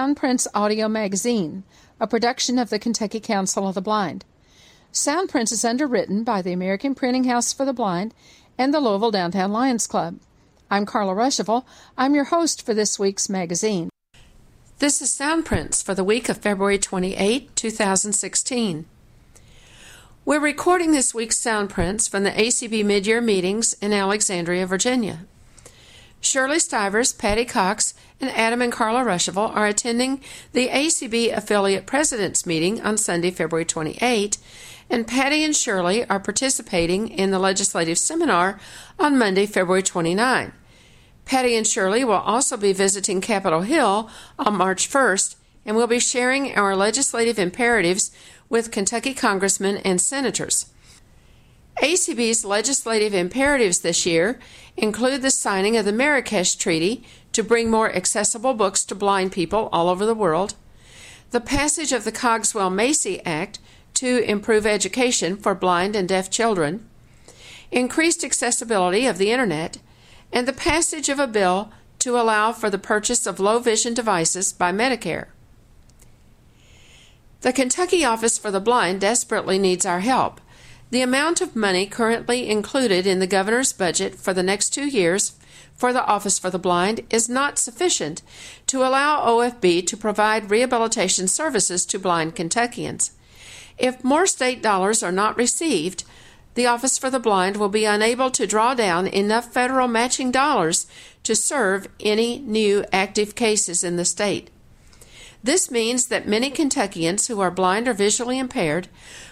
Soundprints Audio Magazine, a production of the Kentucky Council of the Blind. Soundprints is underwritten by the American Printing House for the Blind and the Louisville Downtown Lions Club. I'm Carla Ruschival. I'm your host for this week's magazine. This is Soundprints for the week of February 28, 2016. We're recording this week's Soundprints from the ACB mid-year meetings in Alexandria, Virginia. Shirley Stivers, Patty Cox, and Adam and Carla Ruschival are attending the ACB Affiliate Presidents Meeting on Sunday, February 28, and Patty and Shirley are participating in the Legislative Seminar on Monday, February 29. Patty and Shirley will also be visiting Capitol Hill on March 1st and will be sharing our legislative imperatives with Kentucky congressmen and senators. ACB's legislative imperatives this year include the signing of the Marrakesh Treaty to bring more accessible books to blind people all over the world, the passage of the Cogswell Macy Act to improve education for blind and deaf children, increased accessibility of the Internet, and the passage of a bill to allow for the purchase of low vision devices by Medicare. The Kentucky Office for the Blind desperately needs our help. The amount of money currently included in the governor's budget for the next two years for the Office for the Blind is not sufficient to allow OFB to provide rehabilitation services to blind Kentuckians. If more state dollars are not received, the Office for the Blind will be unable to draw down enough federal matching dollars to serve any new active cases in the state. This means that many Kentuckians who are blind or visually impaired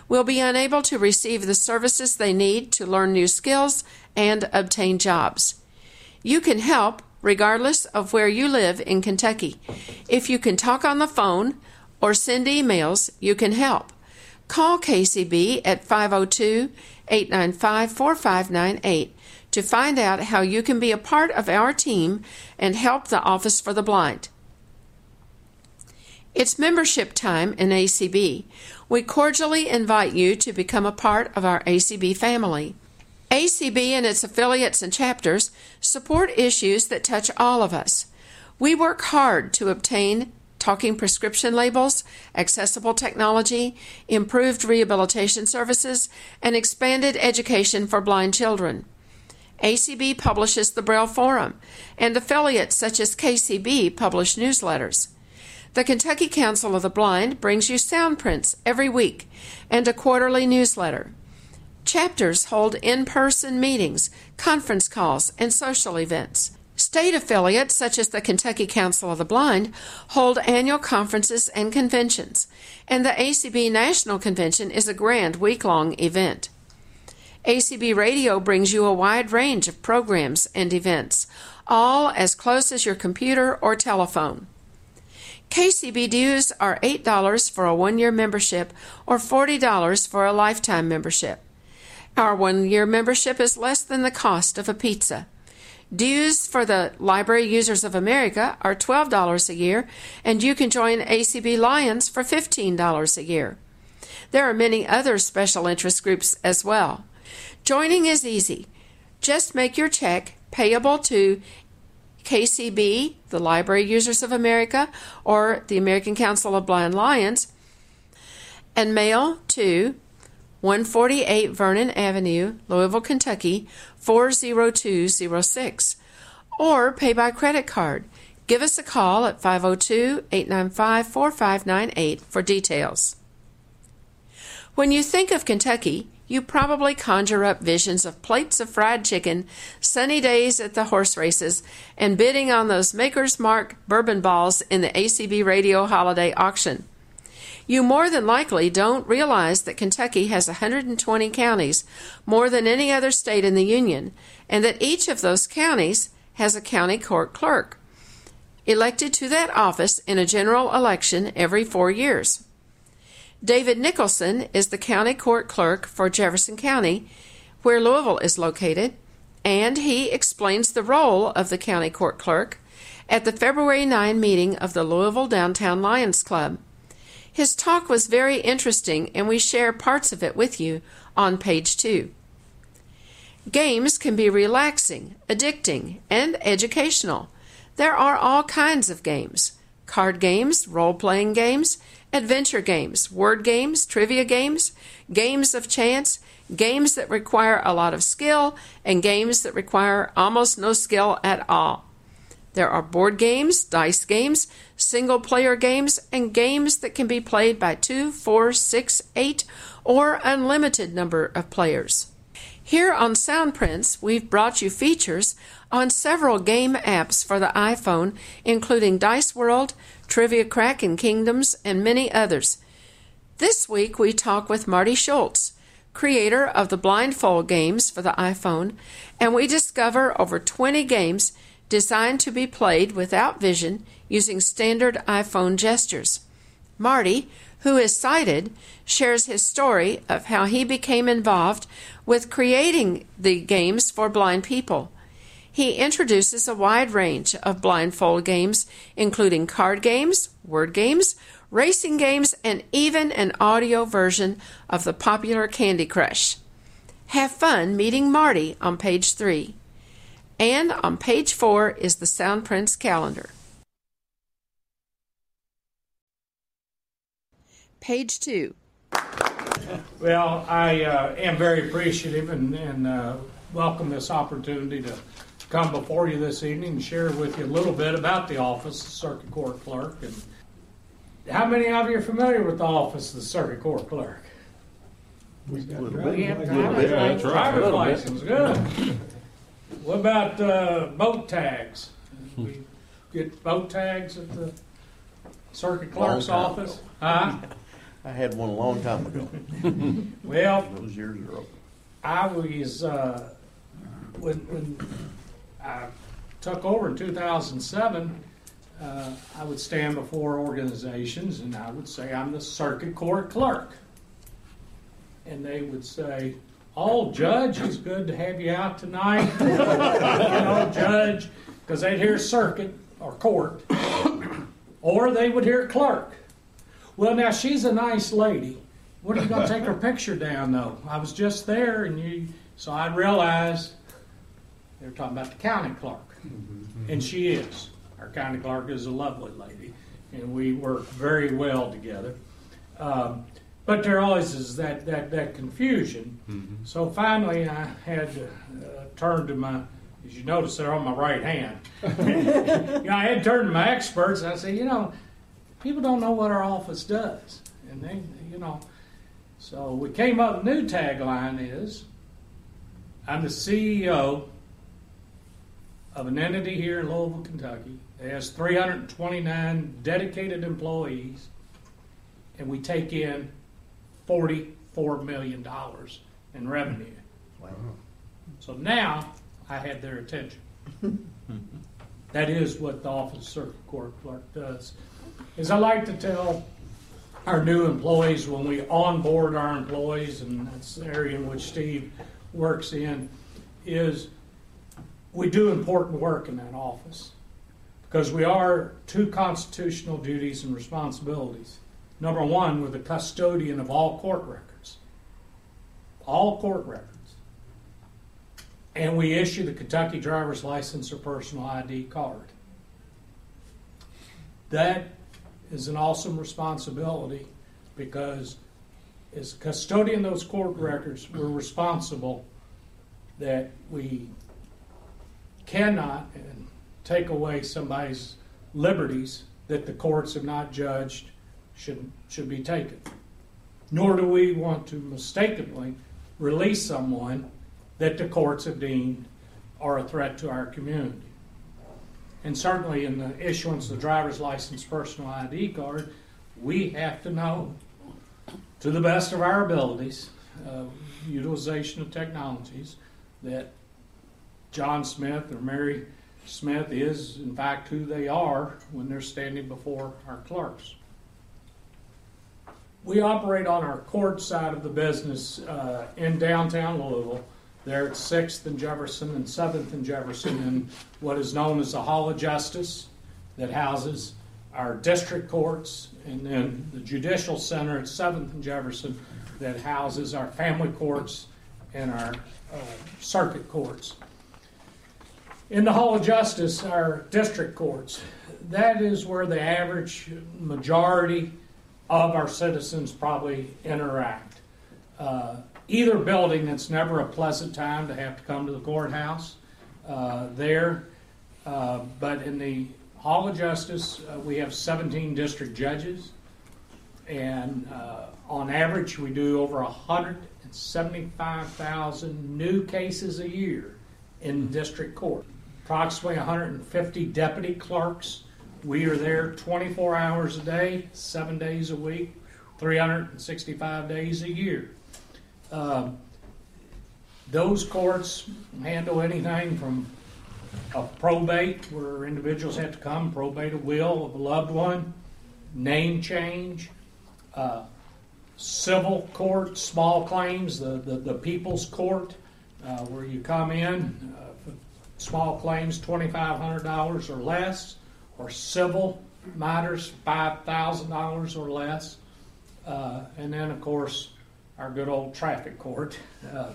will be unable to receive the services they need to learn new skills and obtain jobs. You can help regardless of where you live in Kentucky. If you can talk on the phone or send emails, you can help. Call KCB at 502 895 4598 to find out how you can be a part of our team and help the Office for the Blind. It's membership time in ACB. We cordially invite you to become a part of our ACB family. ACB and its affiliates and chapters support issues that touch all of us. We work hard to obtain talking prescription labels, accessible technology, improved rehabilitation services, and expanded education for blind children. ACB publishes the Braille Forum, and affiliates such as KCB publish newsletters. The Kentucky Council of the Blind brings you Soundprints every week and a quarterly newsletter. Chapters hold in person meetings, conference calls, and social events. State affiliates, such as the Kentucky Council of the Blind, hold annual conferences and conventions, and the ACB National Convention is a grand week long event. ACB Radio brings you a wide range of programs and events, all as close as your computer or telephone. KCB dues are $8 for a one year membership or $40 for a lifetime membership. Our one year membership is less than the cost of a pizza. Dues for the Library Users of America are $12 a year, and you can join ACB Lions for $15 a year. There are many other special interest groups as well. Joining is easy. Just make your check payable to KCB, the Library Users of America, or the American Council of Blind Lions, and mail to 148 Vernon Avenue, Louisville, Kentucky 40206, or pay by credit card. Give us a call at 502 895 4598 for details. When you think of Kentucky, you probably conjure up visions of plates of fried chicken, sunny days at the horse races, and bidding on those Maker's Mark bourbon balls in the ACB radio holiday auction. You more than likely don't realize that Kentucky has 120 counties, more than any other state in the Union, and that each of those counties has a county court clerk, elected to that office in a general election every four years. David Nicholson is the county court clerk for Jefferson County, where Louisville is located, and he explains the role of the county court clerk at the February 9 meeting of the Louisville Downtown Lions Club. His talk was very interesting, and we share parts of it with you on page 2. Games can be relaxing, addicting, and educational. There are all kinds of games card games, role playing games, adventure games, word games, trivia games, games of chance, games that require a lot of skill, and games that require almost no skill at all. There are board games, dice games, single player games, and games that can be played by two, four, six, eight, or unlimited number of players. Here on Soundprints, we've brought you features on several game apps for the iPhone, including Dice World, Trivia Crack and Kingdoms, and many others. This week we talk with Marty Schultz, creator of the Blindfold games for the iPhone, and we discover over 20 games designed to be played without vision using standard iPhone gestures. Marty, who is sighted, shares his story of how he became involved with creating the games for blind people. He introduces a wide range of blindfold games, including card games, word games, racing games, and even an audio version of the popular Candy Crush. Have fun meeting Marty on page 3. And on page 4 is the Soundprints calendar. Page 2. Well, I uh, am very appreciative and, and uh, welcome this opportunity to come before you this evening and share with you a little bit about the office of Circuit Court Clerk. And how many of you are familiar with the office of the Circuit Court Clerk? We got We driving have license. driver's Yeah, driver's A little bit. license, good. What about uh, boat tags? We get boat tags at the Circuit Clerk's Long time office? Huh? I had one a long time ago. Well, Those years are over. I was uh, when when I took over in 2007. Uh, I would stand before organizations and I would say I'm the circuit court clerk, and they would say, "Oh, judge, it's good to have you out tonight." you know, judge, because they'd hear circuit or court, or they would hear clerk. Well, now she's a nice lady. What are you going to take her picture down, though? I was just there, and you. So I realized they were talking about the county clerk, and she is. Our county clerk is a lovely lady, and we work very well together. Um, but there always is that that that confusion. So finally, I had to uh, turn to my. As you notice, they're on my right hand. you know, I had turned to my experts. And I said, you know, people don't know what our office does, and they, you know. So we came up. With a new tagline is, "I'm the CEO of an entity here in Louisville, Kentucky. It has 329 dedicated employees, and we take in 44 million dollars in revenue. Wow. So now I had their attention. that is what the office of circuit court clerk does. Is I like to tell our new employees when we onboard our employees, and that's the area in which Steve works in, is we do important work in that office because we are two constitutional duties and responsibilities. Number one, we're the custodian of all court records, all court records. And we issue the Kentucky driver's license or personal ID card. That is an awesome responsibility because as custodian of those court records, we're responsible that we cannot take away somebody's liberties that the courts have not judged should should be taken. Nor do we want to mistakenly release someone that the courts have deemed are a threat to our community. And certainly in the issuance of the driver's license personal ID card, we have to know to the best of our abilities, uh, utilization of technologies, that John Smith or Mary Smith is, in fact, who they are when they're standing before our clerks. We operate on our court side of the business uh, in downtown Louisville. There at 6th and Jefferson and 7th and Jefferson in what is known as the Hall of Justice that houses our district courts, and then the Judicial Center at 7th and Jefferson that houses our family courts and our uh, circuit courts. In the Hall of Justice, our district courts, that is where the average majority of our citizens probably interact. Uh, either building, it's never a pleasant time to have to come to the courthouse uh, there. Uh, but in the Hall of Justice, uh, we have 17 district judges. And uh, on average, we do over 175,000 new cases a year in district court. Approximately 150 deputy clerks. We are there 24 hours a day, seven days a week, 365 days a year. Um, those courts handle anything from a probate, where individuals have to come, probate a will of a loved one, name change, uh, civil court, small claims, the, the, the people's court, uh, where you come in, uh, small claims, twenty-five hundred dollars or less, or civil matters, five thousand dollars or less. Uh, and then, of course, our good old traffic court, uh,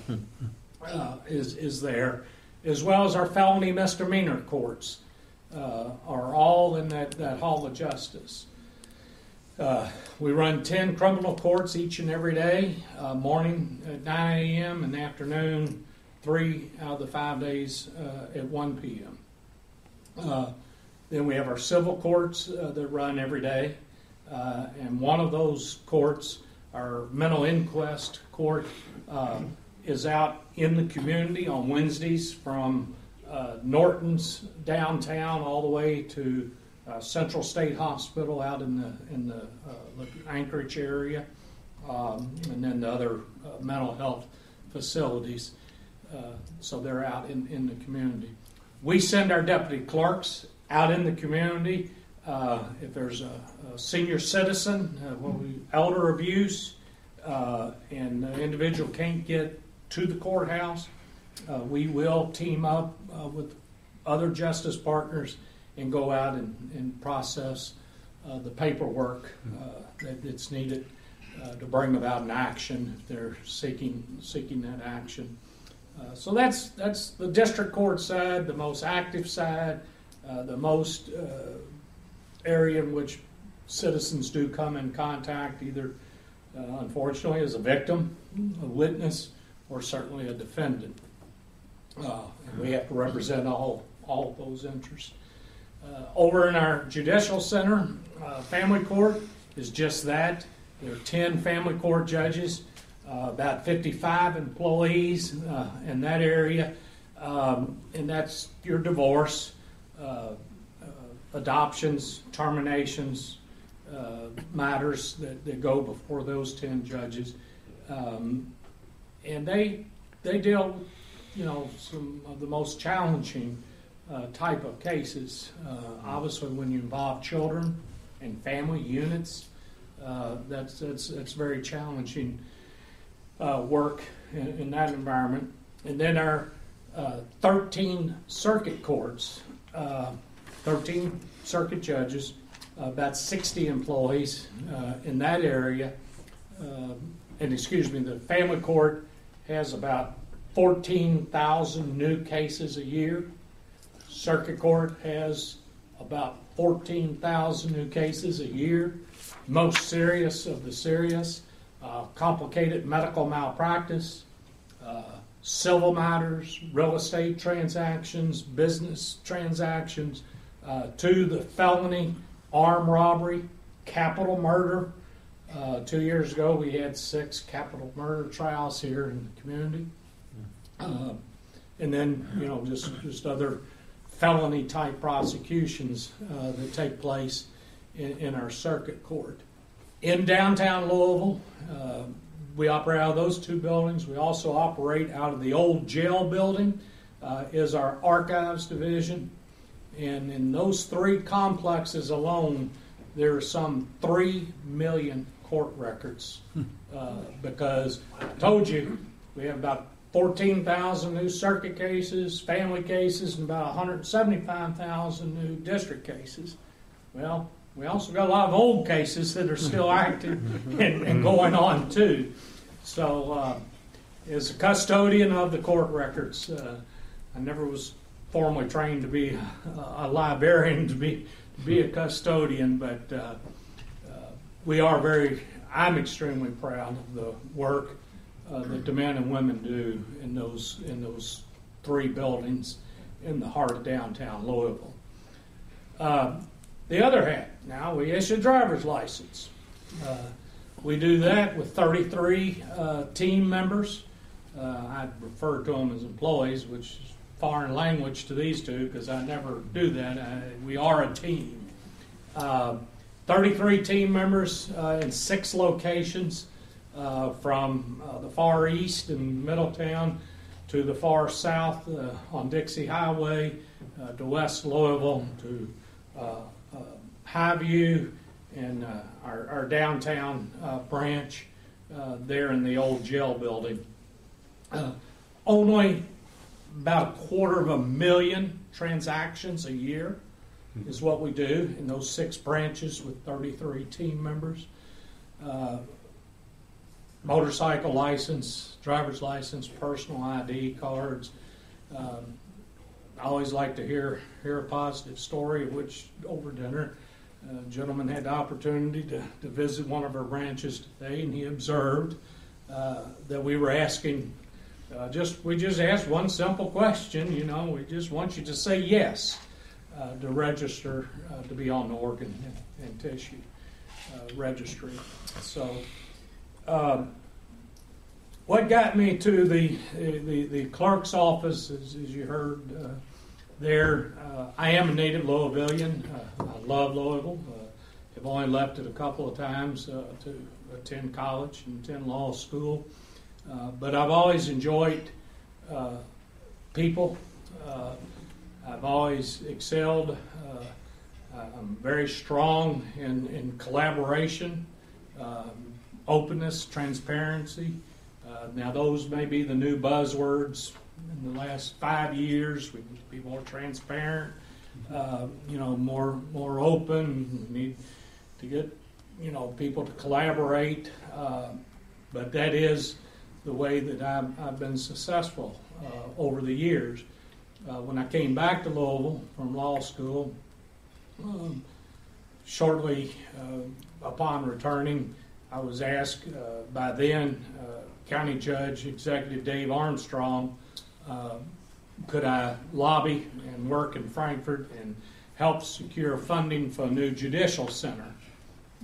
uh, is, is there, as well as our felony misdemeanor courts, uh, are all in that, that hall of justice. Uh, we run 10 criminal courts each and every day, uh, morning at 9 a.m. and afternoon, three out of the five days at 1 p.m. Then we have our civil courts uh, that run every day, uh, and one of those courts, our mental inquest court, uh, is out in the community on Wednesdays from uh, Norton's downtown all the way to uh, Central State Hospital out in the in the uh, Anchorage area, um, and then the other mental health facilities. Uh, so they're out in, in the community. We send our deputy clerks out in the community. Uh, if there's a, a senior citizen, uh, we, elder abuse, uh, and the individual can't get to the courthouse, uh, we will team up uh, with other justice partners and go out and, and process uh, the paperwork that, that's needed to bring about an action if they're seeking seeking that action. So that's that's the district court side, the most active side, uh, the most uh, area in which citizens do come in contact, either uh, unfortunately as a victim, a witness, or certainly a defendant. Uh, and we have to represent all all of those interests. Uh, over in our judicial center, family court is just that. There are 10 family court judges, about 55 employees in that area, um, and that's your divorce, adoptions, terminations, uh, matters that, that go before those 10 judges. Um, and they, they deal, you know, some of the most challenging uh, type of cases. Uh, obviously, when you involve children and family units, uh, that's, that's, that's very challenging uh, work in, in that environment. And then our uh, 13 circuit courts, uh, 13 circuit judges, about 60 employees uh, in that area. Uh, and excuse me, the family court has about 14,000 new cases a year. Circuit Court has about 14,000 new cases a year. Most serious of the serious, uh, complicated medical malpractice, uh, civil matters, real estate transactions, business transactions, uh, to the felony, armed robbery, capital murder. Uh, two years ago, we had six capital murder trials here in the community. Uh, and then, you know, just, just other felony type prosecutions uh, that take place in, in our circuit court. In downtown Louisville, uh, we operate out of those two buildings. We also operate out of the old jail building, uh, is our archives division. And in those three complexes alone, there are some 3 million court records. Uh, because I told you, we have about 14,000 new circuit cases, family cases, and about 175,000 new district cases. Well, we also got a lot of old cases that are still active and, and going on too. So, uh, as a custodian of the court records, uh, I never was formally trained to be a librarian, to be to be a custodian, but uh, uh, we are very. I'm extremely proud of the work uh, that the men and women do in those in those three buildings in the heart of downtown Louisville. Uh, the other hat. Now we issue driver's license. Uh, we do that with 33 uh, team members. Uh, I refer to them as employees, which is foreign language to these two because I never do that. I, we are a team. Uh, 33 team members uh, in six locations from the far east in Middletown to the far south uh, on Dixie Highway uh, to West Louisville to uh, Highview and uh, our, our downtown uh, branch uh, there in the old jail building. Uh, only about a quarter of a million transactions a year is what we do in those six branches with 33 team members. Uh, motorcycle license, driver's license, personal ID cards. Um, I always like to hear hear a positive story, which over dinner, a gentleman had the opportunity to, to visit one of our branches today, and he observed uh, that we were asking uh, just we just asked one simple question. You know, we just want you to say yes uh, to register uh, to be on the organ and, and tissue uh, registry. So, um, what got me to the the, the clerk's office, as, as you heard uh, there, uh, I am a native Louisvillian. Uh, I love Louisville. Uh, I've only left it a couple of times uh, to attend college and attend law school. Uh, but I've always enjoyed uh, people. Uh, I've always excelled. I'm very strong in, in collaboration, um, openness, transparency. Now, those may be the new buzzwords in the last five years. We need to be more transparent, uh, you know, more more open. We need to get you know people to collaborate. Uh, but that is the way that I've, I've been successful uh, over the years. Uh, when I came back to Louisville from law school, um, shortly uh, upon returning, I was asked uh, by then County Judge Executive Dave Armstrong, uh, could I lobby and work in Frankfort and help secure funding for a new judicial center,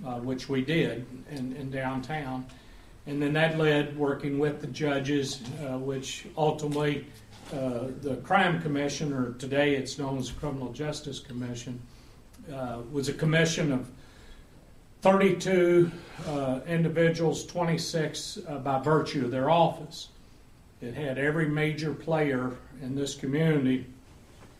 uh, which we did in, in downtown. And then that led working with the judges, uh, which ultimately uh, the Crime Commission, or today it's known as the Criminal Justice Commission, uh, was a commission of 32 uh, individuals, 26 uh, by virtue of their office. It had every major player in this community,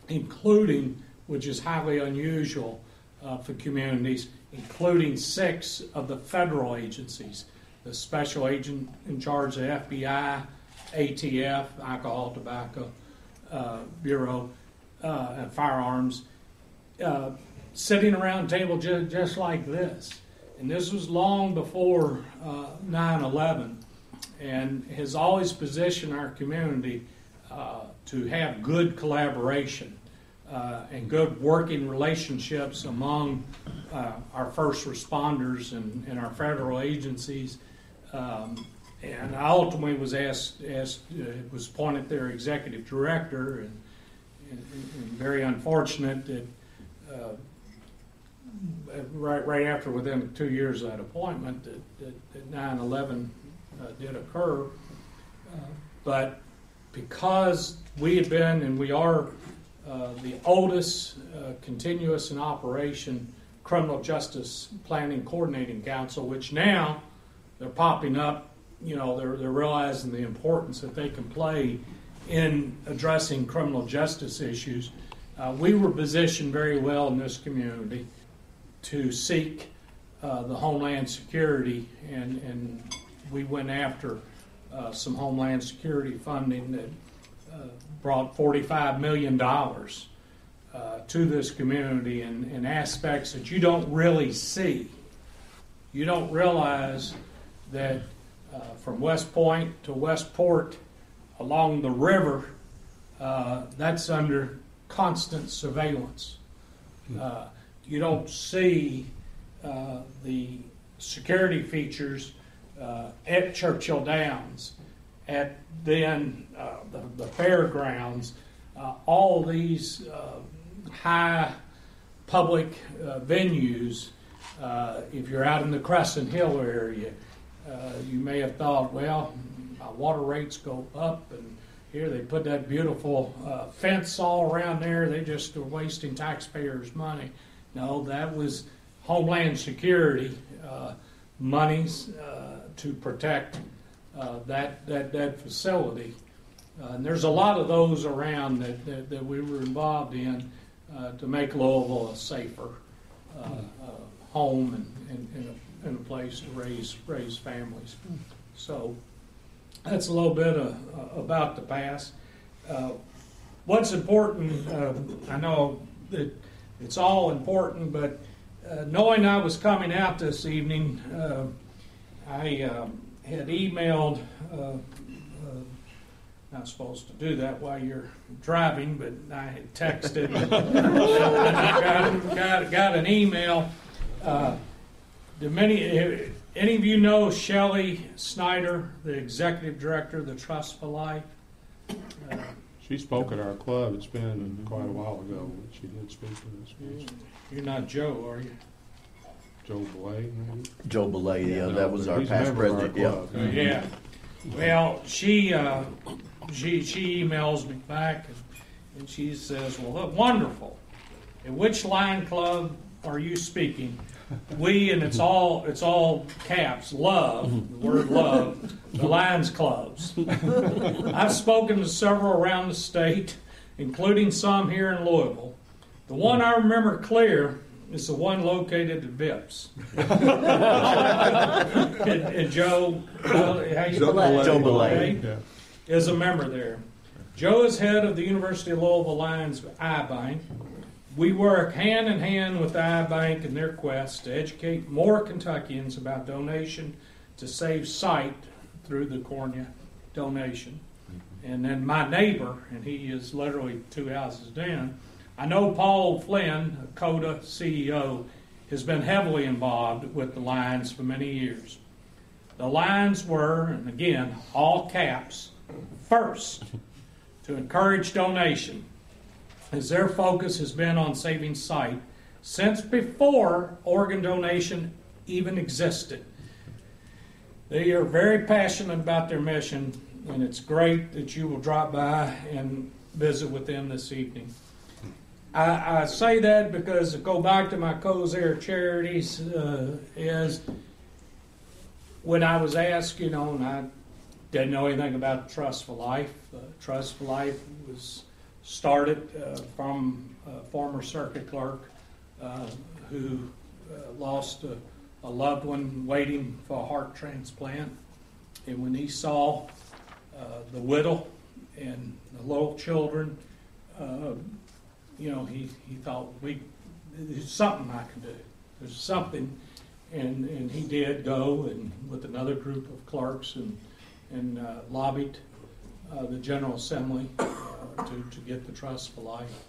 including, which is highly unusual uh, for communities, including six of the federal agencies the special agent in charge of FBI, ATF, Alcohol, Tobacco uh, Bureau, uh, and Firearms, uh, sitting around a table ju- just like this. And this was long before 9 11, and has always positioned our community uh, to have good collaboration. Uh, and good working relationships among uh, our first responders and, and our federal agencies um, and I ultimately was asked, asked uh, was appointed their executive director, and, and, and very unfortunate that uh, right right after within two years of that appointment that, that, that 9/11 uh, did occur. Uh, but because we had been and we are uh, the oldest uh, continuous in operation criminal justice planning coordinating council, which now they're popping up. You know, they're they're realizing the importance that they can play in addressing criminal justice issues. Uh, we were positioned very well in this community to seek uh, the Homeland Security, and, and we went after uh, some Homeland Security funding that uh, brought $45 million uh, to this community in, in aspects that you don't really see. You don't realize that uh, from West Point to Westport along the river, uh, that's under constant surveillance. You don't see the security features uh, at Churchill Downs, at then uh, the, the fairgrounds, uh, all these uh, high public uh, venues. If you're out in the Crescent Hill area, you may have thought, well, my water rates go up, and here they put that beautiful uh, fence all around there. They just are wasting taxpayers' money. No, that was Homeland Security uh, monies uh, to protect uh, that, that, that facility. Uh, and there's a lot of those around that, that, that we were involved in uh, to make Louisville a safer home and, and, and, a, and a place to raise, raise families. So that's a little bit of, about the past. Uh, what's important, uh, I know that it's all important, but uh, knowing I was coming out this evening, I um, had emailed, uh, uh, not supposed to do that while you're driving, but I had texted, and I got, got, got an email. Uh, do many, any of you know Shelley Snyder, the executive director of the Trust for Life? Uh, She spoke at our club, it's been quite a while ago, but she did speak to us. You're not Joe, are you? Joe Blay, maybe? Joe Belay, yeah, that was our He's a past member of our president, yeah. club. Yeah. Well, she, uh, she, she emails me back and, and she says, well, look, wonderful. At which Lion Club are you speaking? We, and it's all, it's all caps, love, the word love, the Lions Clubs. I've spoken to several around the state, including some here in Louisville. The one I remember clear is the one located at Vips. and, and Joe, how you Joe Belay. Joe Belay. Okay, Yeah. is a member there. Joe is head of the University of Louisville Lions Eye Bank. We work hand in hand with the Eye Bank in their quest to educate more Kentuckians about donation to save sight through the cornea donation. And then my neighbor, and he is literally two houses down, I know Paul Flynn, KODA CEO, has been heavily involved with the Lions for many years. The Lions were, and again, all caps, first to encourage donation, as their focus has been on saving sight since before organ donation even existed. They are very passionate about their mission, and it's great that you will drop by and visit with them this evening. I, I say that because go back to my Kosair Charities uh, is when I was asked, you know, and I didn't know anything about Trust for Life. Uh, Trust for Life was started uh, from a former circuit clerk uh, who uh, lost a, a loved one waiting for a heart transplant. And when he saw uh, the widow and the little children, you know, he, he thought, we, there's something I can do. There's something, and, and he did go and with another group of clerks and, and uh, lobbied uh, the General Assembly uh, to, to get the Trust for Life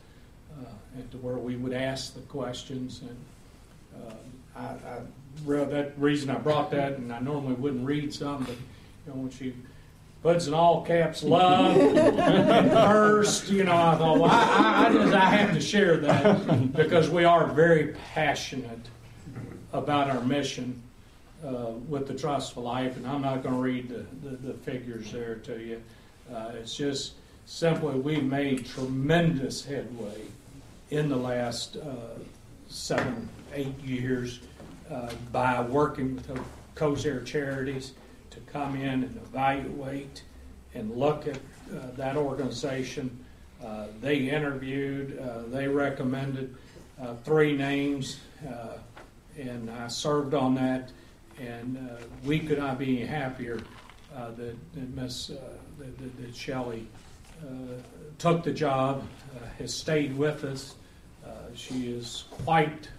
uh, and to where we would ask the questions. And uh, I, I that reason I brought that, and I normally wouldn't read some, but you know when she puts in all caps love first, you know, I thought, well, I, I, I just I have to share that because we are very passionate about our mission uh, with the Trust for Life, and I'm not going to read the, the, the figures there to you. Uh, it's just simply we've made tremendous headway in the last uh, seven, eight years uh, by working with Kosair charities to come in and evaluate and look at uh, that organization. Uh, they interviewed, uh, they recommended uh, three names, uh, and I served on that. And uh, we could not be happier that, that Miss that, that, took the job, has stayed with us. She is quite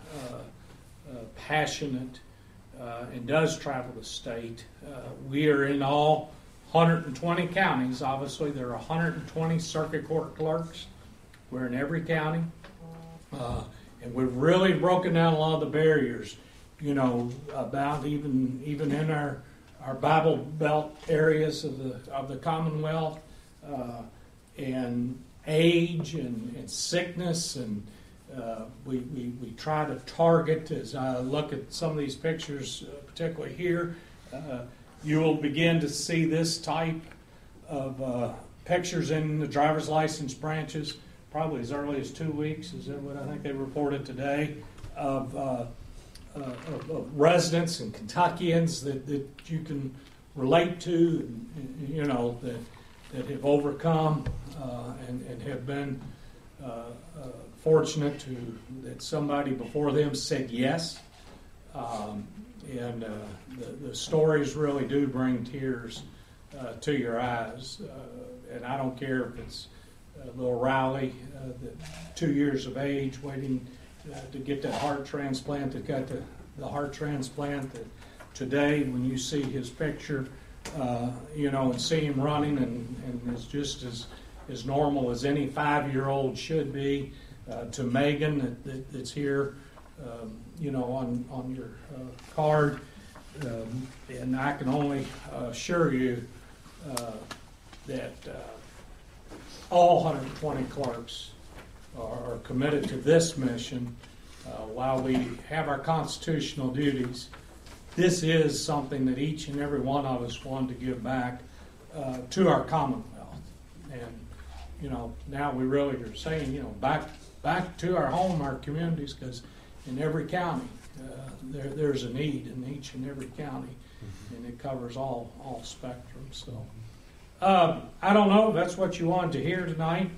passionate uh, and does travel the state. Uh, we are in all 120 counties. Obviously, there are 120 circuit court clerks, We're in every county. Uh, and we've really broken down a lot of the barriers, you know, about even even in our our Bible Belt areas of the of the Commonwealth, uh, and age and, and sickness, and uh, we, we we try to target. As I look at some of these pictures, uh, particularly here, uh, you will begin to see this type of uh, pictures in the driver's license branches probably as early as two weeks. Is that what I think they reported today of, uh, uh, of, of residents and Kentuckians that, that you can relate to, and, you know, that, that have overcome and, and have been uh, uh, fortunate to that somebody before them said yes. Um, and uh, the, the stories really do bring tears to your eyes. and I don't care if it's uh, little Riley, uh, two years of age, waiting uh, to get that heart transplant, that got the, the heart transplant. That today, when you see his picture, uh, you know, and see him running and, and is just as, as normal as any five year old should be. Uh, to Megan, that, that, that's here, um, you know, on, on your uh, card. Um, and I can only assure you that all 120 clerks are, committed to this mission uh, while we have our constitutional duties. This is something that each and every one of us want to give back uh, to our Commonwealth. And, you know, now we really are saying, you know, back, back to our home, our communities, because in every county, uh, there, there's a need in each and every county, and it covers all, all spectrums. So. Uh, I don't know if that's what you wanted to hear tonight.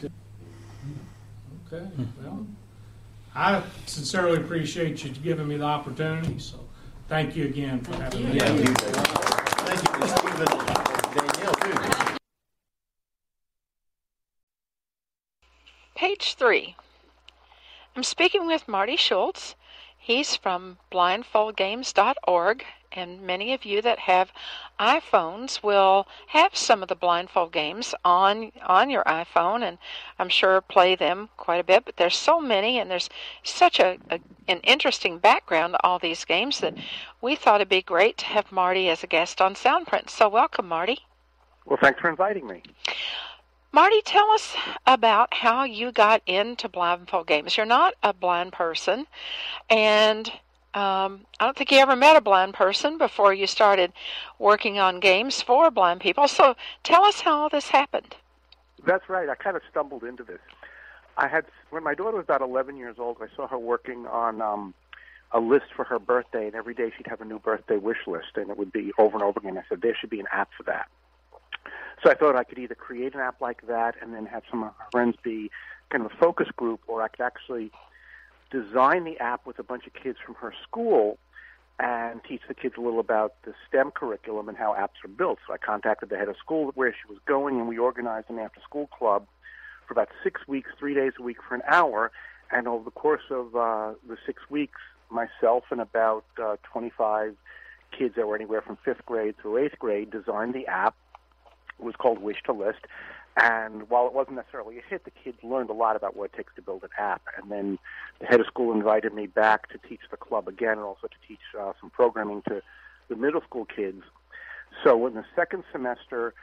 Okay, well, I sincerely appreciate you giving me the opportunity, so thank you again for having me. Thank you. Thank you, Stephen and Danielle, too. Page three. I'm speaking with Marty Schultz. He's from blindfoldgames.org and many of you that have iPhones will have some of the blindfold games on on your iPhone, and I'm sure play them quite a bit. But there's so many, and there's such a, a an interesting background to all these games that we thought it'd be great to have Marty as a guest on Soundprint. So welcome, Marty. Well, thanks for inviting me. Marty, tell us about how you got into blindfold games. You're not a blind person, and um, I don't think you ever met a blind person before you started working on games for blind people. So tell us how all this happened. That's right. I kind of stumbled into this. I had when my daughter was about 11 years old. I saw her working on um, a list for her birthday, and every day she'd have a new birthday wish list, and it would be over and over again. I said there should be an app for that. So I thought I could either create an app like that and then have some of her friends be kind of a focus group, or I could actually design the app with a bunch of kids from her school and teach the kids a little about the STEM curriculum and how apps are built. So I contacted the head of school where she was going, and we organized an after school club for about six weeks, three days a week for an hour. And over the course of uh, the six weeks, myself and about uh, 25 kids that were anywhere from fifth grade through eighth grade designed the app. It was called Wish to List. And while it wasn't necessarily a hit, the kids learned a lot about what it takes to build an app. And then the head of school invited me back to teach the club again and also to teach uh, some programming to the middle school kids. So in the second semester,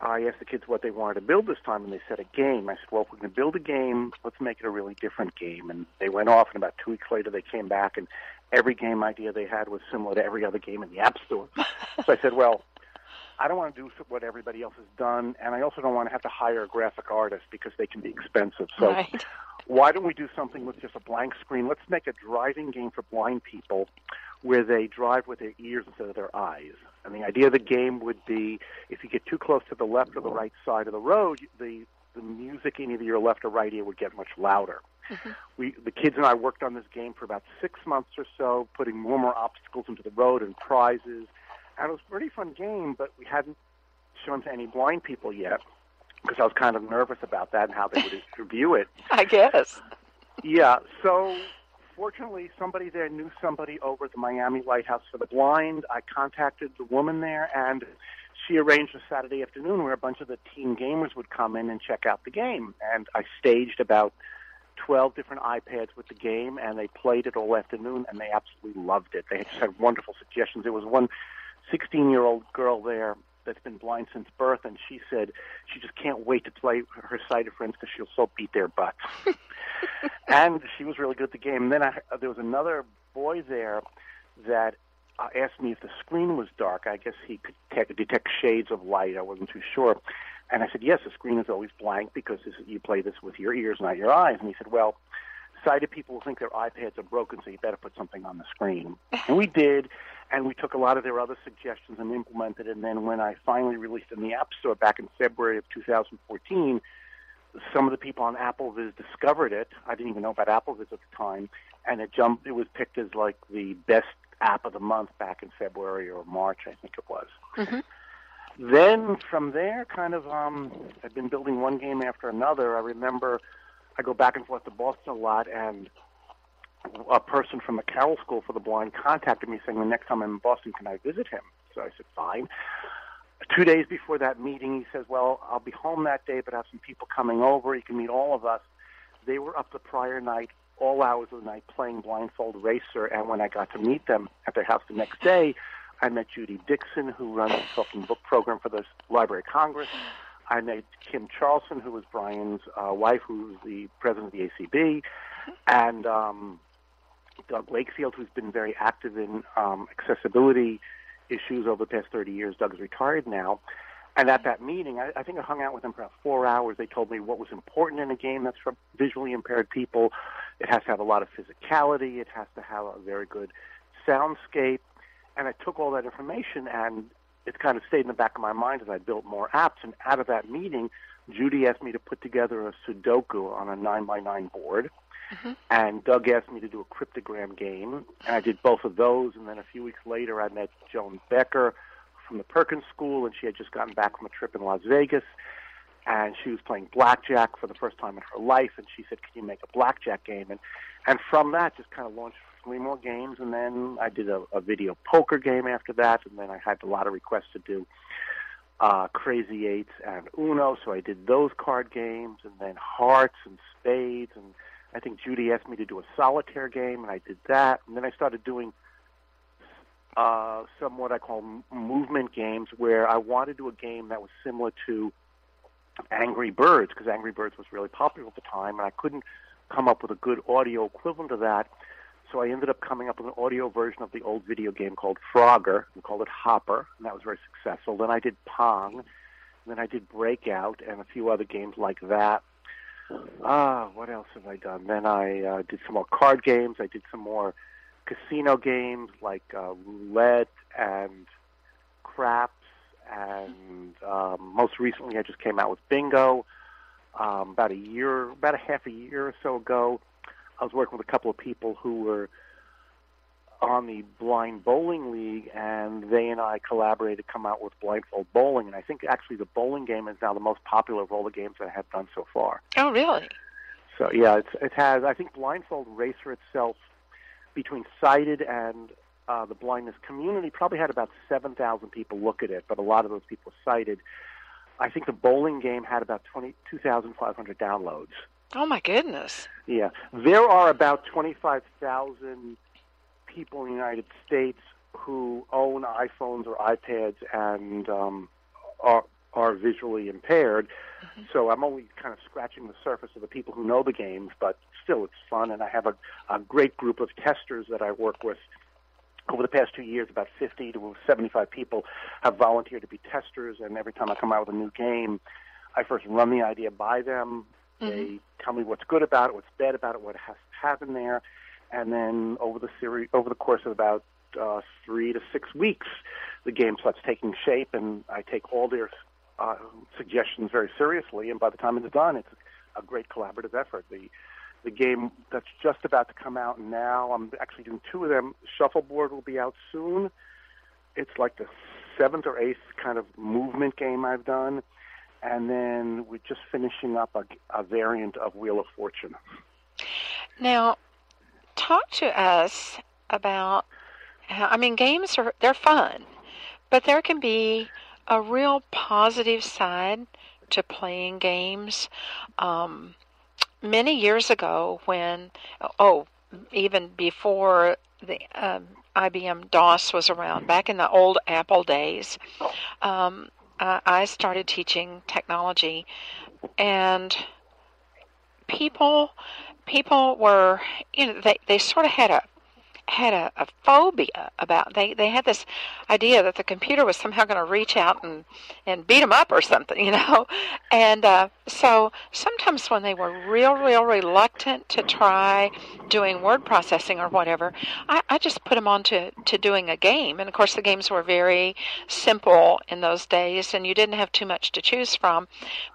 I asked the kids what they wanted to build this time, and they said a game. I said, well, if we're going to build a game, let's make it a really different game. And they went off, and about two weeks later, they came back, and every game idea they had was similar to every other game in the App Store. so I said, well, I don't want to do what everybody else has done, and I also don't want to have to hire a graphic artist because they can be expensive. So, right. why don't we do something with just a blank screen? Let's make a driving game for blind people where they drive with their ears instead of their eyes. And the idea of the game would be if you get too close to the left or the right side of the road, the the music in either your left or right ear would get much louder. Mm-hmm. We, the kids and I worked on this game for about six months or so, putting more and more obstacles into the road and prizes and it was a pretty fun game, but we hadn't shown to any blind people yet because I was kind of nervous about that and how they would review it. I guess. Yeah. So fortunately, somebody there knew somebody over at the Miami Lighthouse for the Blind. I contacted the woman there, and she arranged a Saturday afternoon where a bunch of the teen gamers would come in and check out the game. And I staged about 12 different iPads with the game, and they played it all afternoon, and they absolutely loved it. They just had wonderful suggestions. There was one 16 year old girl there that's been blind since birth, and she said she just can't wait to play her sighted friends because she'll so beat their butts. and she was really good at the game. And then I, there was another boy there that uh, asked me if the screen was dark. I guess he could te- detect shades of light. I wasn't too sure. And I said, yes, the screen is always blank because this, you play this with your ears, not your eyes. And he said, well, sighted people will think their iPads are broken, so you better put something on the screen. and we did, and we took a lot of their other suggestions and implemented. And then when I finally released in the App Store back in February of 2014, some of the people on AppleVis discovered it. I didn't even know about AppleVis at the time, and it jumped. It was picked as like the best app of the month back in February or March, I think it was. Mhm. Then from there, kind of, um, I've been building one game after another. I remember I go back and forth to Boston a lot, and a person from the Carroll School for the Blind contacted me saying, "The next time I'm in Boston, can I visit him?" So I said, "Fine." Two days before that meeting, he says, "Well, I'll be home that day, but I have some people coming over. You can meet all of us." They were up the prior night, all hours of the night, playing blindfold racer. And when I got to meet them at their house the next day, I met Judy Dixon, who runs the talking book program for the Library of Congress. I met Kim Charlson, who was Brian's uh, wife, who's the president of the ACB, and um, Doug Wakefield, who's been very active in um, accessibility issues over the past 30 years. Doug's retired now. And at that meeting, I, I think I hung out with them for about four hours. They told me what was important in a game that's for visually impaired people. It has to have a lot of physicality. It has to have a very good soundscape. And I took all that information and it kind of stayed in the back of my mind as I built more apps. And out of that meeting, Judy asked me to put together a Sudoku on a nine by nine board. Mm-hmm. And Doug asked me to do a cryptogram game, and I did both of those. And then a few weeks later, I met Joan Becker from the Perkins School, and she had just gotten back from a trip in Las Vegas, and she was playing blackjack for the first time in her life. And she said, "Can you make a blackjack game?" And and from that, just kind of launched three more games. And then I did a, a video poker game after that, and then I had a lot of requests to do uh, Crazy Eights and Uno, so I did those card games, and then Hearts and Spades, and I think Judy asked me to do a solitaire game, and I did that. And then I started doing uh, some what I call m- movement games, where I wanted to do a game that was similar to Angry Birds, because Angry Birds was really popular at the time, and I couldn't come up with a good audio equivalent of that. So I ended up coming up with an audio version of the old video game called Frogger, and called it Hopper, and that was very successful. Then I did Pong, then I did Breakout, and a few other games like that. Ah, what else have I done? Then I uh, did some more card games. I did some more casino games like uh, roulette and craps, and um, most recently I just came out with bingo. Um, about a year, about a half a year or so ago, I was working with a couple of people who were on the Blind Bowling League, and they and I collaborated to come out with Blindfold Bowling. And I think actually the bowling game is now the most popular of all the games that I have done so far. Oh, really? So yeah, it's, it has. I think Blindfold Racer itself, between sighted and uh, the blindness community, probably had about seven thousand people look at it, but a lot of those people were sighted. I think the bowling game had about twenty two thousand five hundred downloads. Oh, my goodness. Yeah, there are about twenty-five thousand people in the United States who own iPhones or iPads and um, are are visually impaired. So I'm only kind of scratching the surface of the people who know the games, but still, it's fun. And I have a, a great group of testers that I work with. Over the past two years, about 50 to 75 people have volunteered to be testers, and every time I come out with a new game, I first run the idea by them. They tell me what's good about it, what's bad about it, what has have there, and then over the series, over the course of about uh, three to six weeks, the game starts taking shape, and I take all their uh, suggestions very seriously. And by the time it's done, it's a great collaborative effort. The the game that's just about to come out now, I'm actually doing two of them. Shuffleboard will be out soon. It's like the seventh or eighth kind of movement game I've done. And then we're just finishing up a, a variant of Wheel of Fortune. Now, talk to us about how, I mean, games are they're fun, but there can be a real positive side to playing games. Um, many years ago, when, oh, even before the um, IBM DOS was around, back in the old Apple days, um, Uh, I started teaching technology, and people people were you know they they sort of had a had a, a phobia about they they had this idea that the computer was somehow going to reach out and and beat them up or something you know? And uh, so sometimes when they were real real reluctant to try doing word processing or whatever I, I just put them on to, to doing a game. And of course the games were very simple in those days and you didn't have too much to choose from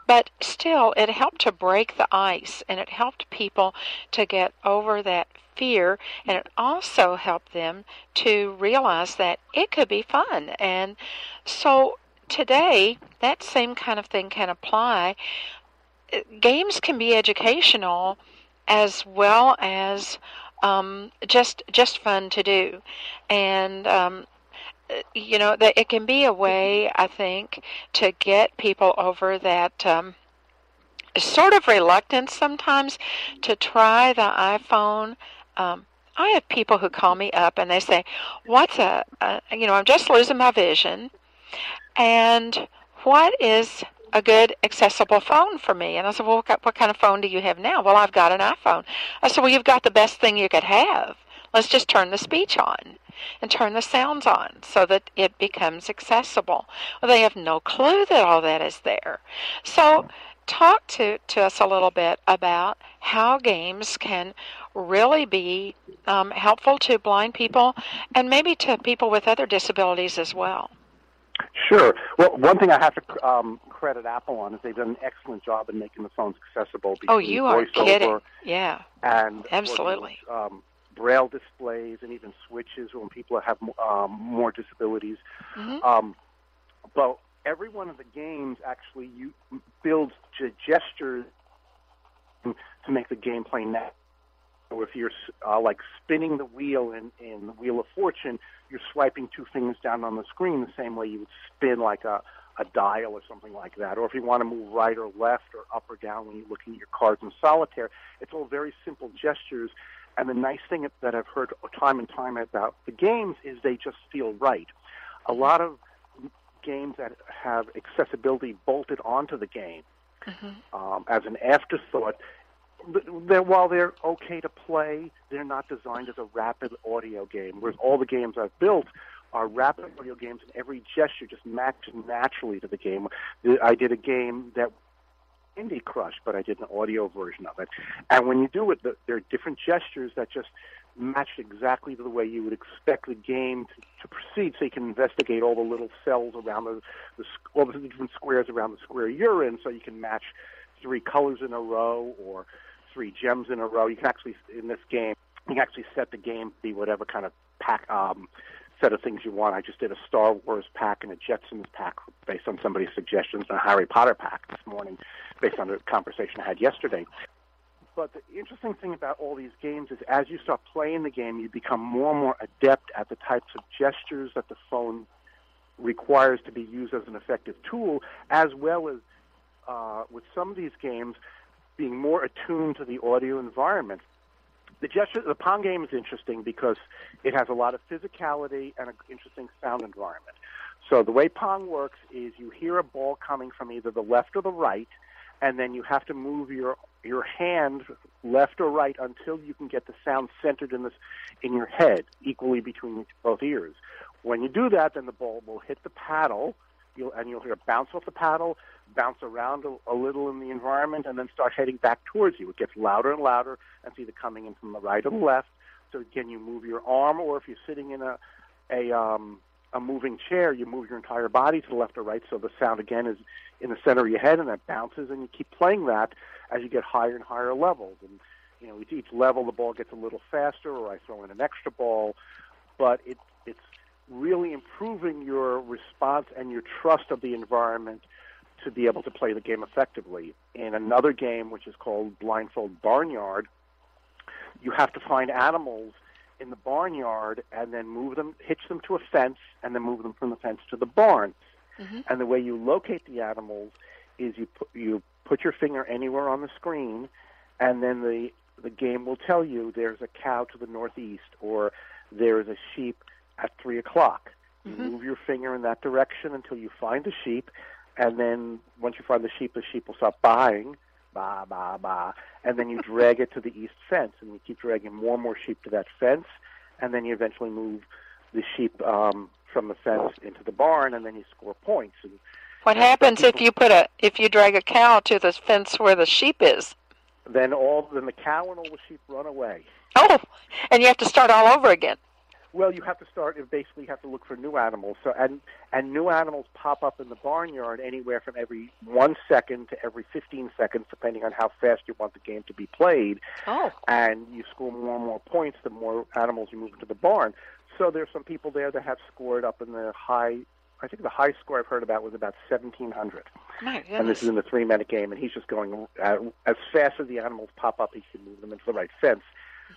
but still it helped to break the ice and it helped people to get over that fear, and it also helped them to realize that it could be fun. And so today, that same kind of thing can apply. Games can be educational as well as um, just just fun to do, and um, you know that it can be a way I think to get people over that. Um, sort of reluctance sometimes to try the iPhone um, I have people who call me up and they say, "What's a, a you know, I'm just losing my vision, and what is a good accessible phone for me?" And I said, "Well, what, what kind of phone do you have now?" "Well, I've got an iPhone." I said, "Well, you've got the best thing you could have. Let's just turn the speech on." and turn the sounds on so that it becomes accessible. Well, they have no clue that all that is there. So, talk to, to us a little bit about how games can really be um, helpful to blind people and maybe to people with other disabilities as well. Sure. Well, one thing I have to um, credit Apple on is they've done an excellent job in making the phones accessible. Oh, you are kidding! Yeah, and absolutely. Um, braille displays and even switches when people have um, more disabilities. Mm-hmm. Um, but every one of the games actually you builds gestures to make the gameplay natural. So if you're uh, like spinning the wheel in, in the Wheel of Fortune, you're swiping two fingers down on the screen the same way you would spin like a, a dial or something like that. Or if you want to move right or left or up or down when you're looking at your cards in solitaire, it's all very simple gestures. And the nice thing that I've heard time and time about the games is they just feel right. A lot of games that have accessibility bolted onto the game mm-hmm. um, as an afterthought they're, while they're okay to play, they're not designed as a rapid audio game. Whereas all the games I've built are rapid audio games, and every gesture just matches naturally to the game. I did a game that Candy Crush, but I did an audio version of it. And when you do it, there are different gestures that just match exactly the way you would expect the game to, to proceed. So you can investigate all the little cells around the, the all the different squares around the square you're in, so you can match three colors in a row or three gems in a row. You can actually, in this game, you can actually set the game to be whatever kind of pack um, set of things you want. I just did a Star Wars pack and a Jetsons pack based on somebody's suggestions, and a Harry Potter pack this morning based on a conversation I had yesterday. But the interesting thing about all these games is as you start playing the game, you become more and more adept at the types of gestures that the phone requires to be used as an effective tool, as well as uh, with some of these games, being more attuned to the audio environment. The gesture, the Pong game is interesting because it has a lot of physicality and an interesting sound environment. So the way Pong works is you hear a ball coming from either the left or the right, and then you have to move your your hand left or right until you can get the sound centered in this in your head, equally between both ears. When you do that, then the ball will hit the paddle, you'll, and you'll hear it bounce off the paddle, bounce around a, a little in the environment, and then start heading back towards you. It gets louder and louder, and it's either coming in from the right or the left. So again, you move your arm, or if you're sitting in a a um, a moving chair, you move your entire body to the left or right. So the sound again is in the center of your head, and that bounces, and you keep playing that as you get higher and higher levels. And you know, with each level, the ball gets a little faster, or I throw in an extra ball, but it it's really improving your response and your trust of the environment to be able to play the game effectively. In another game, which is called Blindfold Barnyard, you have to find animals in the barnyard and then move them, hitch them to a fence, and then move them from the fence to the barn. And the way you locate the animals is you put, you put your finger anywhere on the screen, and then the the game will tell you there's a cow to the northeast or there is a sheep at three o'clock. You move your finger in that direction until you find the sheep, and then once you find the sheep, the sheep will stop buying, ba ba ba, and then you drag it to the east fence, and you keep dragging more and more sheep to that fence, and then you eventually move the sheep um, from the fence into the barn, and then you score points. And What happens if you put a if you drag a cow to the fence where the sheep is? then all then the cow and all the sheep run away. Oh, and you have to start all over again. Well, you have to start. You basically have to look for new animals. So and and new animals pop up in the barnyard anywhere from every one second to every 15 seconds, depending on how fast you want the game to be played. Oh, And you score more and more points the more animals you move into the barn. So there's some people there that have scored up in the high. I think the high score I've heard about was about 1700. my And this is in the three minute game, and he's just going uh, as fast as the animals pop up, he can move them into the right fence.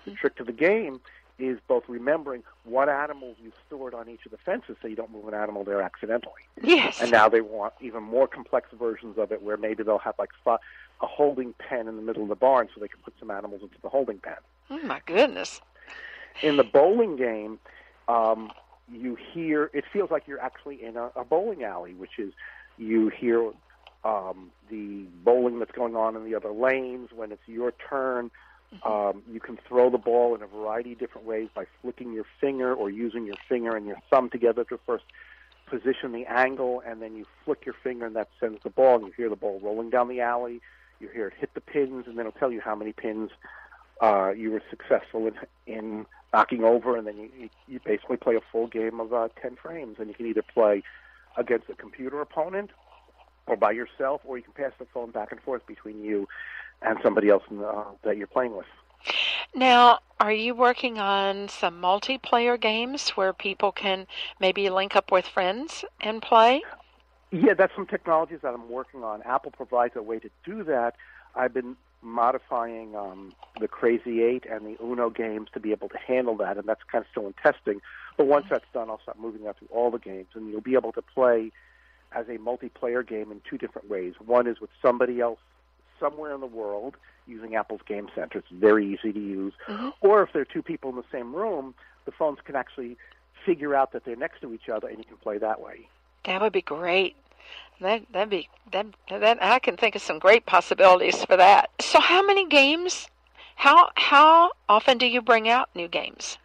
The trick to the game is both remembering what animals you stored on each of the fences so you don't move an animal there accidentally. Yes. And now they want even more complex versions of it where maybe they'll have like a holding pen in the middle of the barn so they can put some animals into the holding pen. Oh my goodness. In the bowling game, um, you hear it feels like you're actually in a, a bowling alley, which is you hear um, the bowling that's going on in the other lanes. When it's your turn, um, you can throw the ball in a variety of different ways by flicking your finger or using your finger and your thumb together to first position the angle, and then you flick your finger, and that sends the ball, and you hear the ball rolling down the alley. You hear it hit the pins, and then it'll tell you how many pins uh, you were successful in in knocking over, and then you you, basically play a full game of uh, ten frames, and you can either play against a computer opponent or by yourself, or you can pass the phone back and forth between you and somebody else in the, uh, that you're playing with. Now, are you working on some multiplayer games where people can maybe link up with friends and play? Yeah, that's some technologies that I'm working on. Apple provides a way to do that. I've been modifying um, the Crazy Eight and the Uno games to be able to handle that, and that's kind of still in testing. But once that's done, I'll start moving that through all the games, and you'll be able to play as a multiplayer game in two different ways. One is with somebody else somewhere in the world using Apple's Game Center. It's very easy to use. Or if there are two people in the same room, the phones can actually figure out that they're next to each other, and you can play that way. That would be great. That that'd be that that I can think of some great possibilities for that. So how many games? How how often do you bring out new games?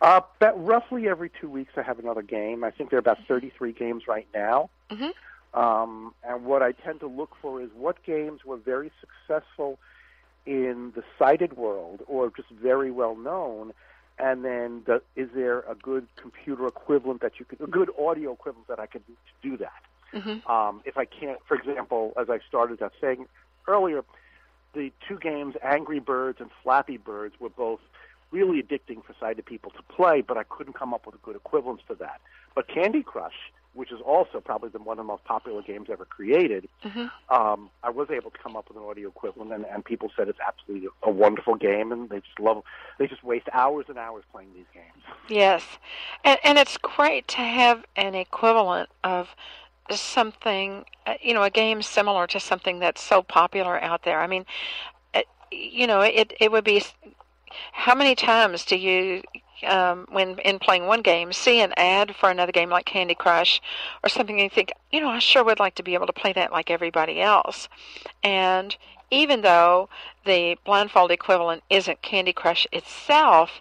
Uh, about roughly every two weeks, I have another game. I think there are about 33 games right now. Mhm. Um, and what I tend to look for is what games were very successful in the sighted world or just very well known, and then the, is there a good computer equivalent that you could, a good audio equivalent that I could do that? Mhm. Um, if I can't, for example, as I started out saying earlier, the two games, Angry Birds and Flappy Birds, were both really addicting for sighted people to play, but I couldn't come up with a good equivalence to that. But Candy Crush, which is also probably the, one of the most popular games ever created, Mhm. um, I was able to come up with an audio equivalent, and, and people said it's absolutely a wonderful game, and they just love, they just waste hours and hours playing these games. Yes, and and it's great to have an equivalent of something, uh, you know, a game similar to something that's so popular out there. I mean, uh, you know, it it would be. How many times do you, um, when in playing one game, see an ad for another game like Candy Crush or something, and you think, you know, I sure would like to be able to play that like everybody else, and even though the blindfold equivalent isn't Candy Crush itself,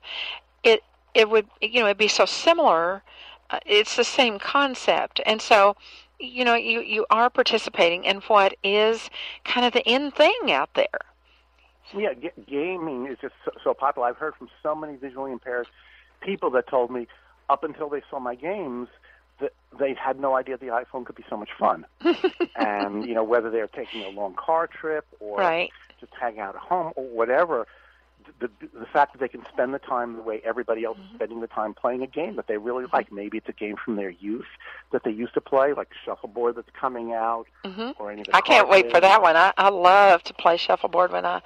it it would you know it'd be so similar. Uh, it's the same concept, and so you know you you are participating in what is kind of the in thing out there. Yeah, g- gaming is just so, so popular. I've heard from so many visually impaired people that told me up until they saw my games that they had no idea the iPhone could be so much fun. and you know whether they're taking a long car trip or Right. just hanging out at home or whatever. The, the fact that they can spend the time the way everybody else Mm-hmm. is spending the time playing a game that they really like. Maybe it's a game from their youth that they used to play, like shuffleboard that's coming out, Mhm. or any of the I can't wait for that one. I, I love to play shuffleboard when I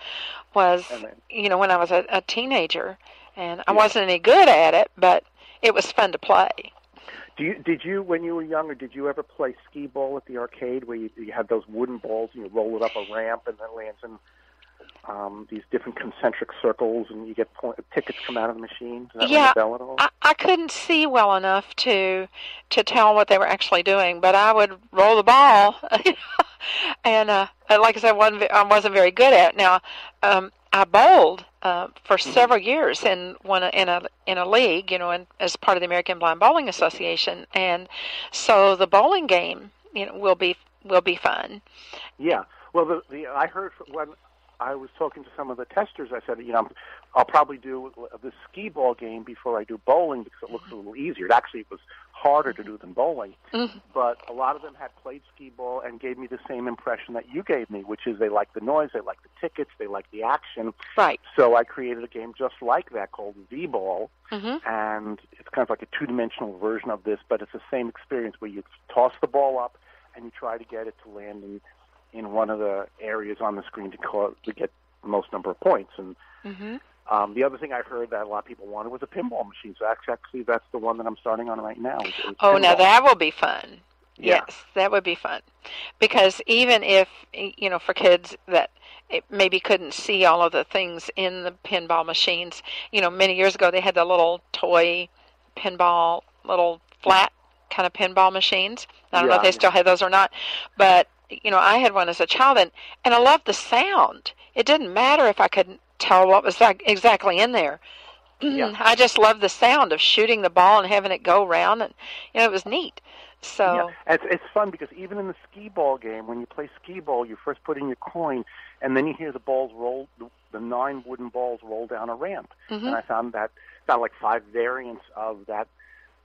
was, then- you know, when I was a, a teenager, and I Yeah. wasn't any good at it, but it was fun to play. Do you, did you, when you were younger, did you ever play skee ball at the arcade where you, you had those wooden balls and you roll it up a ramp and then lands in um, these different concentric circles and you get point, tickets come out of the machine? Does that ring Yeah, a bell at all? I, I couldn't see well enough to to tell what they were actually doing, but I would roll the ball, and uh, like I said, wasn't I wasn't very good at. Now, um, I bowled uh, for several years in one in a in a league, you know, in, as part of the American Blind Bowling Association, and so the bowling game, you know, will be will be fun. Yeah. Well, the, the I heard when I was talking to some of the testers. I said, you know, I'll probably do the skee ball game before I do bowling because it looks a little easier. It actually was harder to do than bowling, Mhm. but a lot of them had played skee ball and gave me the same impression that you gave me, which is they like the noise, they like the tickets, they like the action. Right. So I created a game just like that called V Ball, hmm and it's kind of like a two-dimensional version of this, but it's the same experience where you toss the ball up and you try to get it to land in in one of the areas on the screen to call to get the most number of points. And hmm um, the other thing I heard that a lot of people wanted was a pinball machine. So actually, that's the one that I'm starting on right now. is- is Oh, now that will be fun. Yeah. Yes, that would be fun. Because even if, you know, for kids that maybe couldn't see all of the things in the pinball machines, you know, many years ago they had the little toy pinball, little flat kind of pinball machines. I don't know if Yeah, they still have those or not, but you know, I had one as a child, and and I loved the sound. It didn't matter if I couldn't tell what was like exactly in there. Yeah. I just loved the sound of shooting the ball and having it go round, and you know, it was neat. So Yeah, it's it's fun because even in the skee ball game, when you play skee ball, you first put in your coin, and then you hear the balls roll, the, the nine wooden balls roll down a ramp. Mhm. And I found that found like five variants of that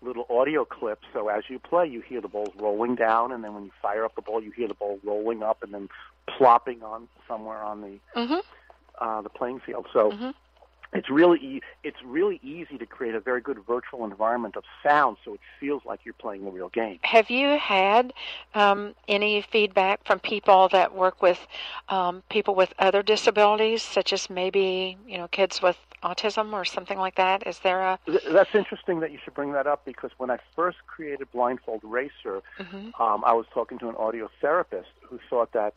little audio clip. So as you play, you hear the balls rolling down, and then when you fire up the ball, you hear the ball rolling up and then plopping on somewhere on the Mhm. uh, the playing field. So. Mhm. It's really e- it's really easy to create a very good virtual environment of sound, so it feels like you're playing the real game. Have you had um, any feedback from people that work with um, people with other disabilities, such as maybe you know kids with autism or something like that? Is there a That's interesting that you should bring that up because when I first created Blindfold Racer, Mhm. um, I was talking to an audio therapist who thought that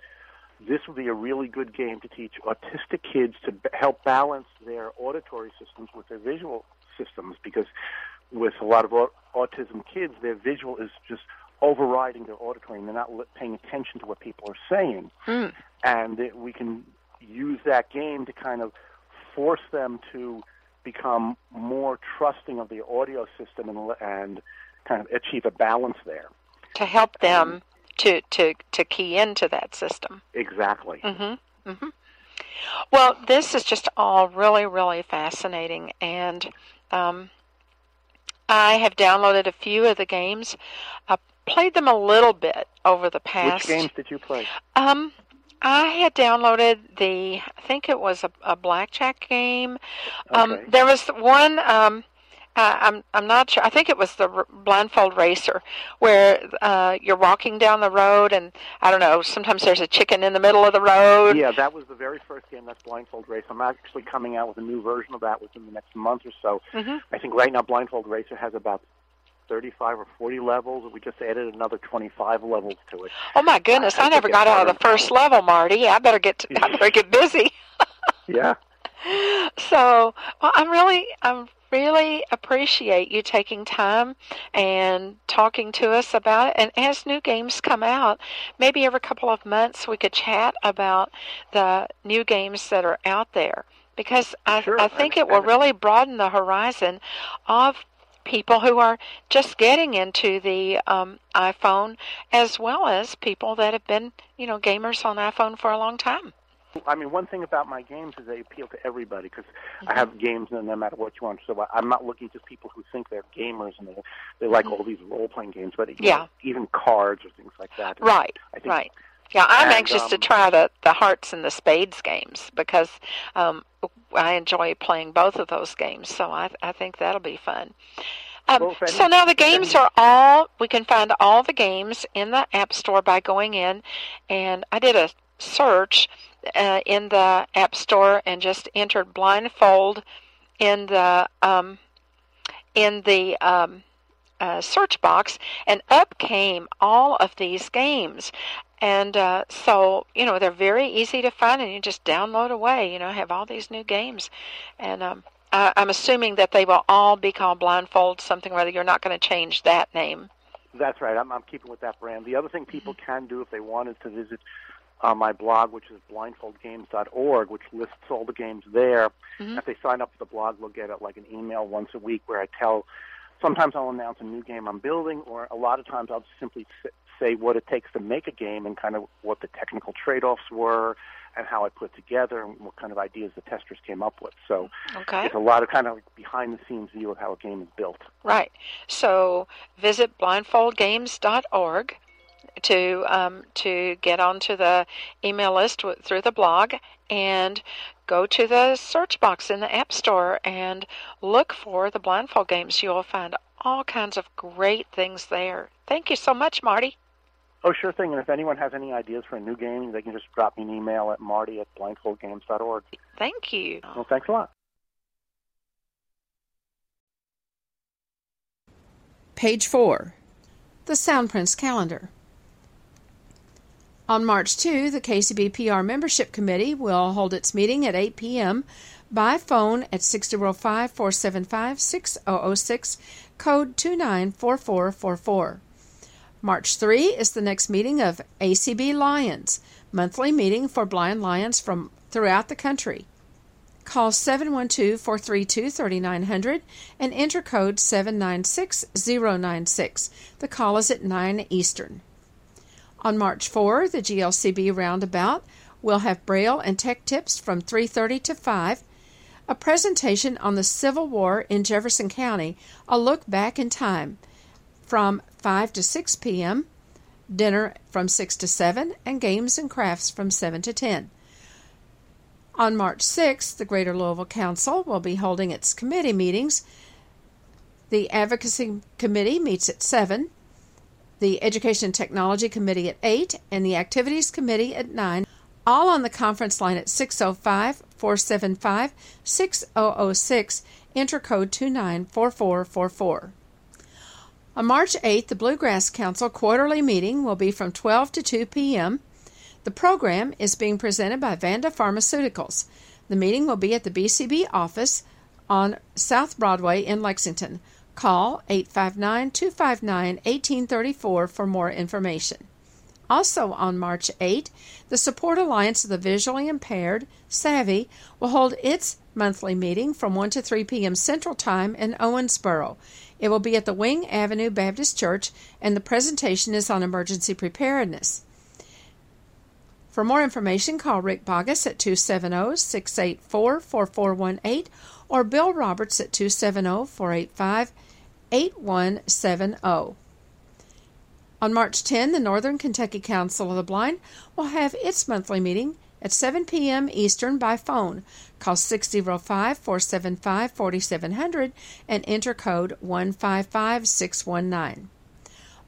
this would be a really good game to teach autistic kids to b- help balance their auditory systems with their visual systems because with a lot of au- autism kids, their visual is just overriding their auditory and they're not li- paying attention to what people are saying Mm. and that we can use that game to kind of force them to become more trusting of the audio system and, and kind of achieve a balance there. to help them to to to key into that system? Exactly. Mm-hmm. Mm-hmm. Well, this is just all really, really fascinating, and um, I have downloaded a few of the games. I played them a little bit over the past. Which games did you play? Um, I had downloaded the. I think it was a, a blackjack game. Um, Okay. there was one. Um, uh, I'm I'm not sure. I think it was the r- blindfold racer, where uh, you're walking down the road, and I don't know. Sometimes there's a chicken in the middle of the road. Yeah, that was the very first game. That's Blindfold Race. I'm actually coming out with a new version of that within the next month or so. hmm I think right now Blindfold Racer has about 35 or 40 levels, and we just added another 25 levels to it. Oh my goodness! I I, never got out of the first level, Marty. I better get. To, I better get busy. Yeah. so well, I'm really, I'm really appreciate you taking time and talking to us about it. And as new games come out, maybe every couple of months we could chat about the new games that are out there because I, Sure, I I think it will really broaden the horizon of people who are just getting into the um, iPhone as well as people that have been, you know, gamers on iPhone for a long time. I mean, one thing about my games is they appeal to everybody because Mm-hmm. I have games no no matter what you want. So I'm not looking just people who think they're gamers and they they like all these role playing games, but Mm-hmm. Yeah. know, even cards or things like that. Right, I think right. Yeah, I'm and, anxious to um, try the, the hearts and the spades games because um, I enjoy playing both of those games. So I, I think that'll be fun. Um, Well, if any- so now the games are all, we can find all the games in the App Store by going in. And I did a search uh, in the App Store and just entered blindfold in the um, in the um, uh, search box, and up came all of these games. And uh, so, you know, they're very easy to find, and you just download away. You know, have all these new games, and um, I, I'm assuming that they will all be called Blindfold something or other. You're not going to change that name. That's right. I'm, I'm keeping with that brand. The other thing people can do if they wanted to visit uh, my blog, which is blindfoldgames.org, which lists all the games there. Mhm. If they sign up for the blog, they'll get a, like an email once a week where I tell. Sometimes I'll announce a new game I'm building, or a lot of times I'll just simply say what it takes to make a game and kind of what the technical trade-offs were, and how I put together, and what kind of ideas the testers came up with. So Okay. it's a lot of kind of like behind-the-scenes view of how a game is built. Right. So visit blindfoldgames.org to um, to get onto the email list w- through the blog and go to the search box in the App Store and look for the blindfold games. You will find all kinds of great things there. Thank you so much, Marty. Oh, sure thing. And if anyone has any ideas for a new game, they can just drop me an email at marty at blindfoldgames.org. Thank you. Well, thanks a lot. Page 4. The Sound Soundprints Calendar. On March 2, the KCBPR Membership Committee will hold its meeting at 8 p.m. by phone at 605 475 6006, code 294444. March 3 is the next meeting of ACB Lions, monthly meeting for blind lions from throughout the country. Call 712 432 3900 and enter code 796096. The call is at 9 Eastern. On March 4, the GLCB Roundabout will have Braille and Tech Tips from 3:30 to 5, a presentation on the Civil War in Jefferson County, a look back in time from 5 to 6 p.m., dinner from 6 to 7, and games and crafts from 7 to 10. On March 6th, the Greater Louisville Council will be holding its committee meetings. The Advocacy Committee meets at 7, the Education and Technology Committee at 8, and the Activities Committee at 9, all on the conference line at 605 475 6006, enter code 294444. On March 8th, the Bluegrass Council quarterly meeting will be from 12 to 2 p.m. The program is being presented by Vanda Pharmaceuticals. The meeting will be at the BCB office on South Broadway in Lexington. Call 859 259 1834 for more information. Also on March 8, the Support Alliance of the Visually Impaired, Savvy, will hold its monthly meeting from 1 to 3 p.m. Central Time in Owensboro. It will be at the Wing Avenue Baptist Church, and the presentation is on emergency preparedness. For more information, call Rick Bogus at 270 684 4418 or Bill Roberts at 270 485 8170. On March 10, the Northern Kentucky Council of the Blind will have its monthly meeting at 7 p.m. Eastern by phone. Call 605 475 4700 and enter code 155619.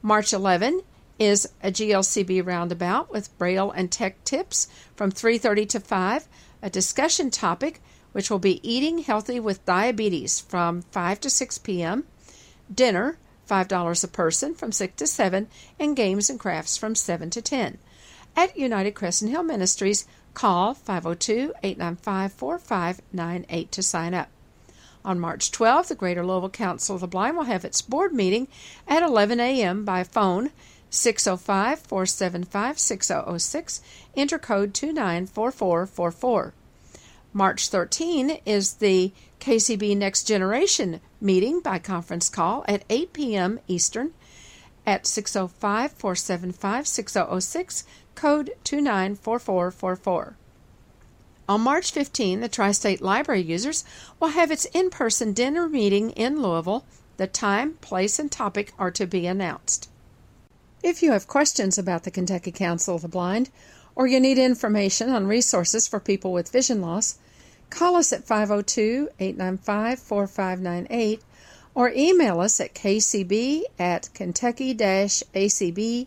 March 11 is a GLCB roundabout with Braille and Tech tips from 3:30 to 5, a discussion topic which will be eating healthy with diabetes from 5 to 6 p.m., dinner $5 a person from 6 to 7, and games and crafts from 7 to 10. At United Crescent Hill Ministries, call 502 895 4598 to sign up. On March 12th, the Greater Louisville Council of the Blind will have its board meeting at 11 a.m. by phone 605 475 6006, enter code 294444. March 13 is the KCB Next Generation meeting by conference call at 8 p.m. Eastern at 605 475 6006, code 294444. On March 15, the Tri State Library users will have its in person dinner meeting in Louisville. The time, place, and topic are to be announced. If you have questions about the Kentucky Council of the Blind, or you need information on resources for people with vision loss, call us at 502 895 4598 or email us at kcb at kentucky acb.org.